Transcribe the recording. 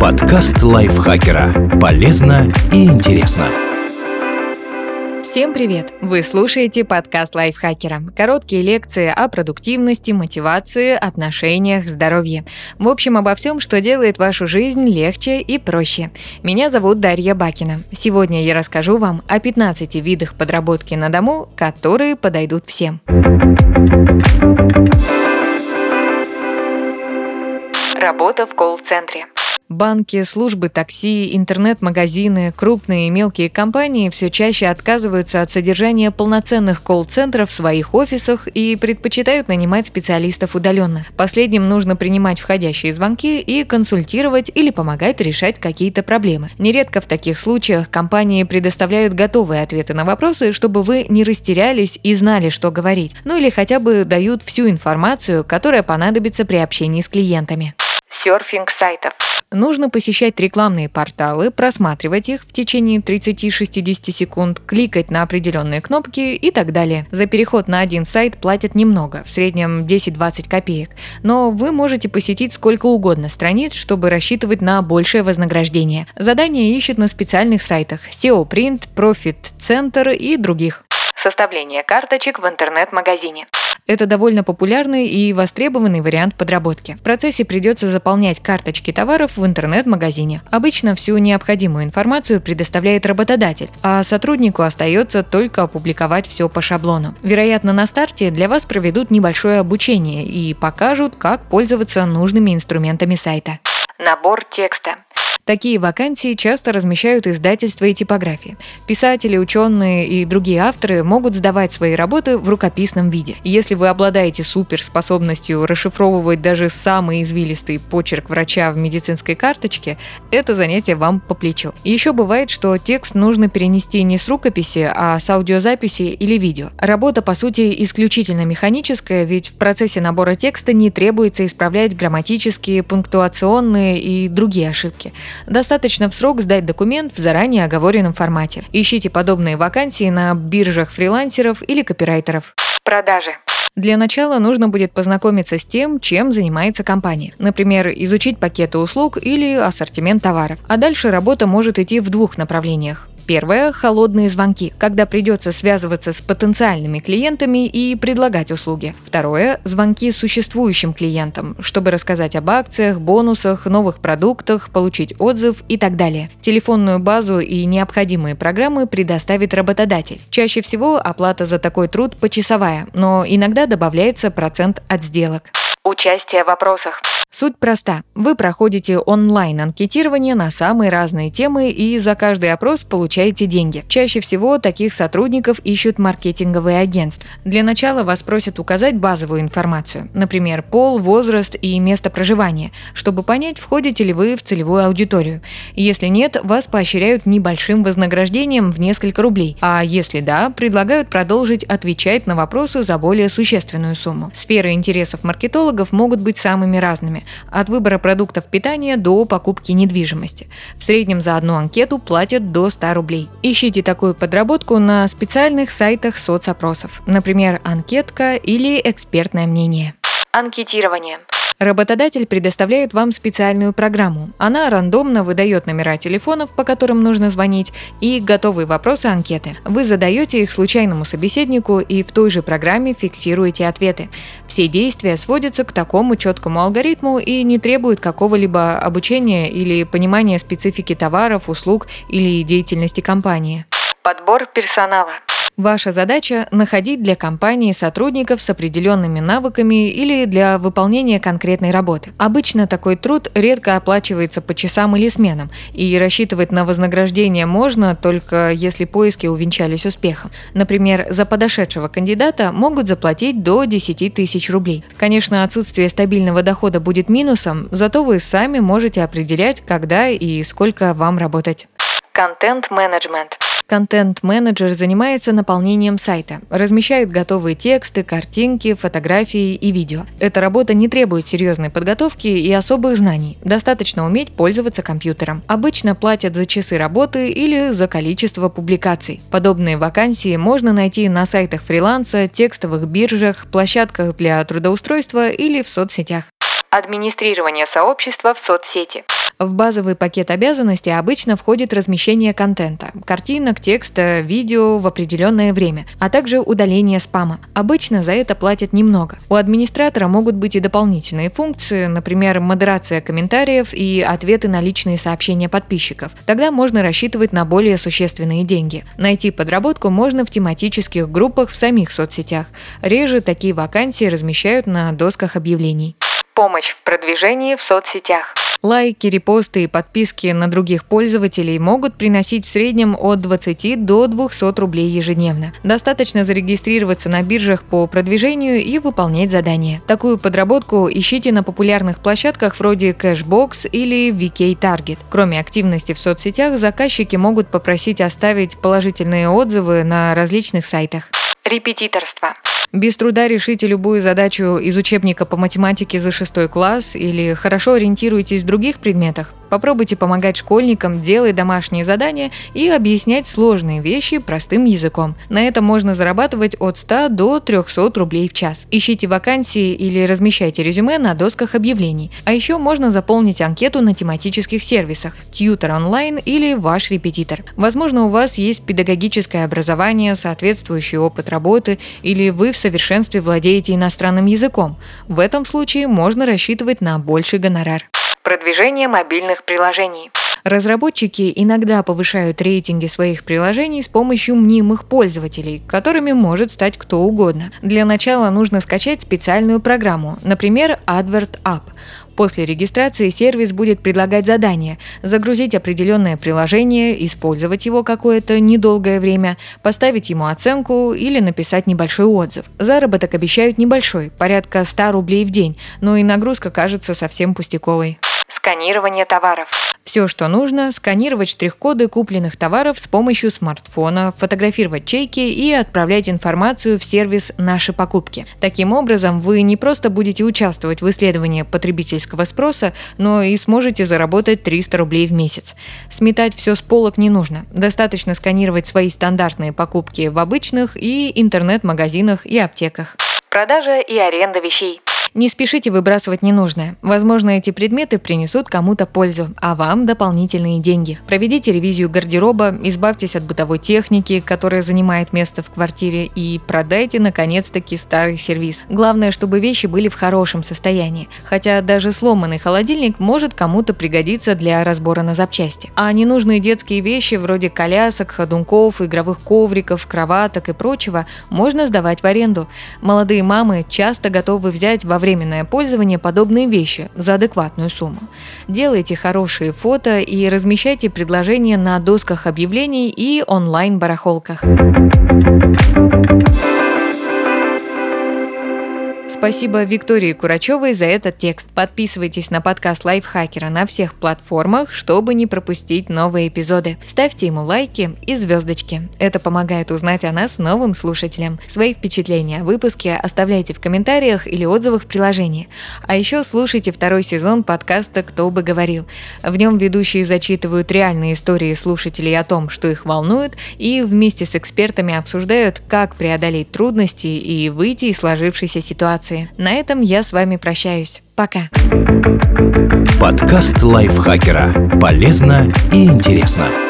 Подкаст лайфхакера. Полезно и интересно. Всем привет! Вы слушаете подкаст лайфхакера. Короткие лекции о продуктивности, мотивации, отношениях, здоровье. В общем, обо всем, что делает вашу жизнь легче и проще. Меня зовут Дарья Бакина. Сегодня я расскажу вам о 15 видах подработки на дому, которые подойдут всем. Работа в колл-центре. Банки, службы такси, интернет-магазины, крупные и мелкие компании все чаще отказываются от содержания полноценных колл-центров в своих офисах и предпочитают нанимать специалистов удаленно. Последним нужно принимать входящие звонки и консультировать или помогать решать какие-то проблемы. Нередко в таких случаях компании предоставляют готовые ответы на вопросы, чтобы вы не растерялись и знали, что говорить. Ну или хотя бы дают всю информацию, которая понадобится при общении с клиентами. Серфинг сайтов. Нужно посещать рекламные порталы, просматривать их в течение 30-60 секунд, кликать на определенные кнопки и так далее. За переход на один сайт платят немного, в среднем 10-20 копеек, но вы можете посетить сколько угодно страниц, чтобы рассчитывать на большее вознаграждение. Задания ищут на специальных сайтах SEO Print, Profit Center и других. Составление карточек в интернет-магазине. Это довольно популярный и востребованный вариант подработки. В процессе придется заполнять карточки товаров в интернет-магазине. Обычно всю необходимую информацию предоставляет работодатель, а сотруднику остается только опубликовать все по шаблону. Вероятно, на старте для вас проведут небольшое обучение и покажут, как пользоваться нужными инструментами сайта. Набор текста. Такие вакансии часто размещают издательства и типографии. Писатели, ученые и другие авторы могут сдавать свои работы в рукописном виде. Если вы обладаете суперспособностью расшифровывать даже самый извилистый почерк врача в медицинской карточке, это занятие вам по плечу. Еще бывает, что текст нужно перенести не с рукописи, а с аудиозаписи или видео. Работа, по сути, исключительно механическая, ведь в процессе набора текста не требуется исправлять грамматические, пунктуационные и другие ошибки. Достаточно в срок сдать документ в заранее оговоренном формате. Ищите подобные вакансии на биржах фрилансеров или копирайтеров. Продажи. Для начала нужно будет познакомиться с тем, чем занимается компания. Например, изучить пакеты услуг или ассортимент товаров. А дальше работа может идти в двух направлениях. Первое – холодные звонки, когда придется связываться с потенциальными клиентами и предлагать услуги. Второе – звонки существующим клиентам, чтобы рассказать об акциях, бонусах, новых продуктах, получить отзыв и так далее. Телефонную базу и необходимые программы предоставит работодатель. Чаще всего оплата за такой труд почасовая, но иногда добавляется процент от сделок. Участие в вопросах. Суть проста. Вы проходите онлайн-анкетирование на самые разные темы и за каждый опрос получаете деньги. Чаще всего таких сотрудников ищут маркетинговые агентства. Для начала вас просят указать базовую информацию, например, пол, возраст и место проживания, чтобы понять, входите ли вы в целевую аудиторию. Если нет, вас поощряют небольшим вознаграждением в несколько рублей, а если да, предлагают продолжить отвечать на вопросы за более существенную сумму. Сферы интересов маркетологов могут быть самыми разными от выбора продуктов питания до покупки недвижимости. В среднем за одну анкету платят до 100 рублей. Ищите такую подработку на специальных сайтах соцопросов, например, анкетка или экспертное мнение. Анкетирование. Работодатель предоставляет вам специальную программу. Она рандомно выдает номера телефонов, по которым нужно звонить, и готовые вопросы анкеты. Вы задаете их случайному собеседнику и в той же программе фиксируете ответы. Все действия сводятся к такому четкому алгоритму и не требуют какого-либо обучения или понимания специфики товаров, услуг или деятельности компании. Подбор персонала. Ваша задача – находить для компании сотрудников с определенными навыками или для выполнения конкретной работы. Обычно такой труд редко оплачивается по часам или сменам, и рассчитывать на вознаграждение можно только если поиски увенчались успехом. Например, за подошедшего кандидата могут заплатить до 10 тысяч рублей. Конечно, отсутствие стабильного дохода будет минусом, зато вы сами можете определять, когда и сколько вам работать. Контент-менеджмент. Контент-менеджер занимается наполнением сайта, размещает готовые тексты, картинки, фотографии и видео. Эта работа не требует серьезной подготовки и особых знаний. Достаточно уметь пользоваться компьютером. Обычно платят за часы работы или за количество публикаций. Подобные вакансии можно найти на сайтах фриланса, текстовых биржах, площадках для трудоустройства или в соцсетях. Администрирование сообщества в соцсети. В базовый пакет обязанностей обычно входит размещение контента – картинок, текста, видео в определенное время, а также удаление спама. Обычно за это платят немного. У администратора могут быть и дополнительные функции, например, модерация комментариев и ответы на личные сообщения подписчиков. Тогда можно рассчитывать на более существенные деньги. Найти подработку можно в тематических группах в самих соцсетях. Реже такие вакансии размещают на досках объявлений. Помощь в продвижении в соцсетях. Лайки, репосты и подписки на других пользователей могут приносить в среднем от 20 до 200 рублей ежедневно. Достаточно зарегистрироваться на биржах по продвижению и выполнять задания. Такую подработку ищите на популярных площадках вроде Cashbox или VK Target. Кроме активности в соцсетях, заказчики могут попросить оставить положительные отзывы на различных сайтах. Репетиторство. Без труда решите любую задачу из учебника по математике за шестой класс или хорошо ориентируетесь в других предметах. Попробуйте помогать школьникам, делать домашние задания и объяснять сложные вещи простым языком. На этом можно зарабатывать от 100 до 300 рублей в час. Ищите вакансии или размещайте резюме на досках объявлений. А еще можно заполнить анкету на тематических сервисах Tutor Online или ваш репетитор. Возможно, у вас есть педагогическое образование, соответствующий опыт работы или вы в совершенстве владеете иностранным языком. В этом случае можно рассчитывать на больший гонорар. Продвижение мобильных приложений. Разработчики иногда повышают рейтинги своих приложений с помощью мнимых пользователей, которыми может стать кто угодно. Для начала нужно скачать специальную программу, например, Advert App. После регистрации сервис будет предлагать задание – загрузить определенное приложение, использовать его какое-то недолгое время, поставить ему оценку или написать небольшой отзыв. Заработок обещают небольшой – порядка 100 рублей в день, но и нагрузка кажется совсем пустяковой. Сканирование товаров. Все, что нужно, сканировать штрих-коды купленных товаров с помощью смартфона, фотографировать чеки и отправлять информацию в сервис «Наши покупки». Таким образом, вы не просто будете участвовать в исследовании потребительского спроса, но и сможете заработать 300 рублей в месяц. Сметать все с полок не нужно. Достаточно сканировать свои стандартные покупки в обычных и интернет-магазинах и аптеках. Продажа и аренда вещей. Не спешите выбрасывать ненужное. Возможно, эти предметы принесут кому-то пользу, а вам дополнительные деньги. Проведите ревизию гардероба, избавьтесь от бытовой техники, которая занимает место в квартире, и продайте, наконец-таки, старый сервис. Главное, чтобы вещи были в хорошем состоянии. Хотя даже сломанный холодильник может кому-то пригодиться для разбора на запчасти. А ненужные детские вещи, вроде колясок, ходунков, игровых ковриков, кроваток и прочего, можно сдавать в аренду. Молодые мамы часто готовы взять во временное пользование подобные вещи за адекватную сумму. Делайте хорошие фото и размещайте предложения на досках объявлений и онлайн-барахолках. Спасибо Виктории Курачевой за этот текст. Подписывайтесь на подкаст Лайфхакера на всех платформах, чтобы не пропустить новые эпизоды. Ставьте ему лайки и звездочки. Это помогает узнать о нас новым слушателям. Свои впечатления о выпуске оставляйте в комментариях или отзывах в приложении. А еще слушайте второй сезон подкаста «Кто бы говорил». В нем ведущие зачитывают реальные истории слушателей о том, что их волнует, и вместе с экспертами обсуждают, как преодолеть трудности и выйти из сложившейся ситуации информации. На этом я с вами прощаюсь. Пока. Подкаст лайфхакера. Полезно и интересно.